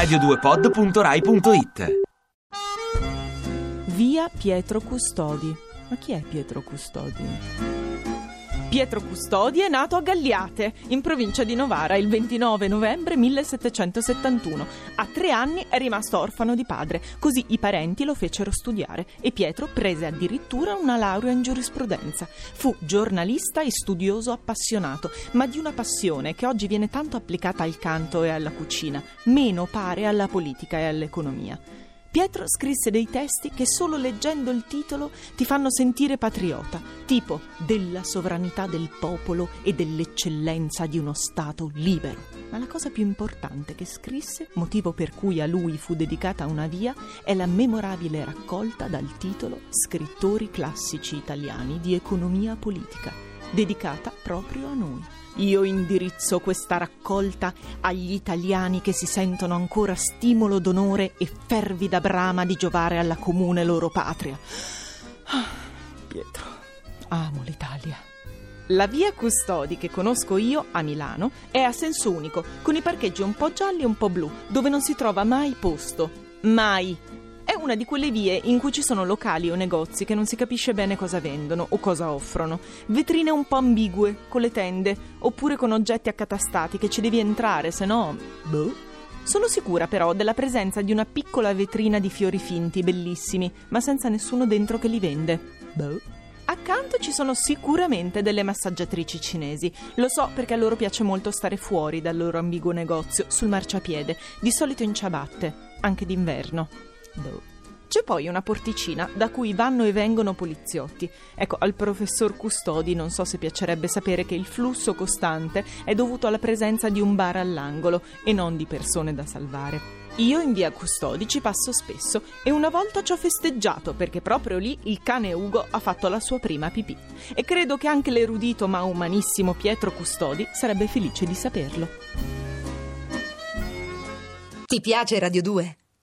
radio2pod.rai.it Via Pietro Custodi. Ma chi è Pietro Custodi? Pietro Custodi è nato a Galliate, in provincia di Novara, il 29 novembre 1771. A tre anni è rimasto orfano di padre, così i parenti lo fecero studiare e Pietro prese addirittura una laurea in giurisprudenza. Fu giornalista e studioso appassionato, ma di una passione che oggi viene tanto applicata al canto e alla cucina, meno pare alla politica e all'economia. Pietro scrisse dei testi che solo leggendo il titolo ti fanno sentire patriota, tipo della sovranità del popolo e dell'eccellenza di uno Stato libero. Ma la cosa più importante che scrisse, motivo per cui a lui fu dedicata una via, è la memorabile raccolta dal titolo Scrittori classici italiani di economia politica, dedicata proprio a noi. Io indirizzo questa raccolta agli italiani che si sentono ancora stimolo d'onore e fervida brama di giovare alla comune loro patria. Ah, Pietro, amo l'Italia. La via Custodi che conosco io a Milano è a senso unico, con i parcheggi un po' gialli e un po' blu, dove non si trova mai posto. Mai una di quelle vie in cui ci sono locali o negozi che non si capisce bene cosa vendono o cosa offrono, vetrine un po' ambigue, con le tende, oppure con oggetti accatastati che ci devi entrare, se no... Boh. Sono sicura però della presenza di una piccola vetrina di fiori finti, bellissimi, ma senza nessuno dentro che li vende. Boh. Accanto ci sono sicuramente delle massaggiatrici cinesi. Lo so perché a loro piace molto stare fuori dal loro ambiguo negozio, sul marciapiede, di solito in ciabatte, anche d'inverno. Boh. C'è poi una porticina da cui vanno e vengono poliziotti. Ecco, al professor Custodi non so se piacerebbe sapere che il flusso costante è dovuto alla presenza di un bar all'angolo e non di persone da salvare. Io in via Custodi ci passo spesso e una volta ci ho festeggiato perché proprio lì il cane Ugo ha fatto la sua prima pipì. E credo che anche l'erudito ma umanissimo Pietro Custodi sarebbe felice di saperlo. Ti piace Radio 2?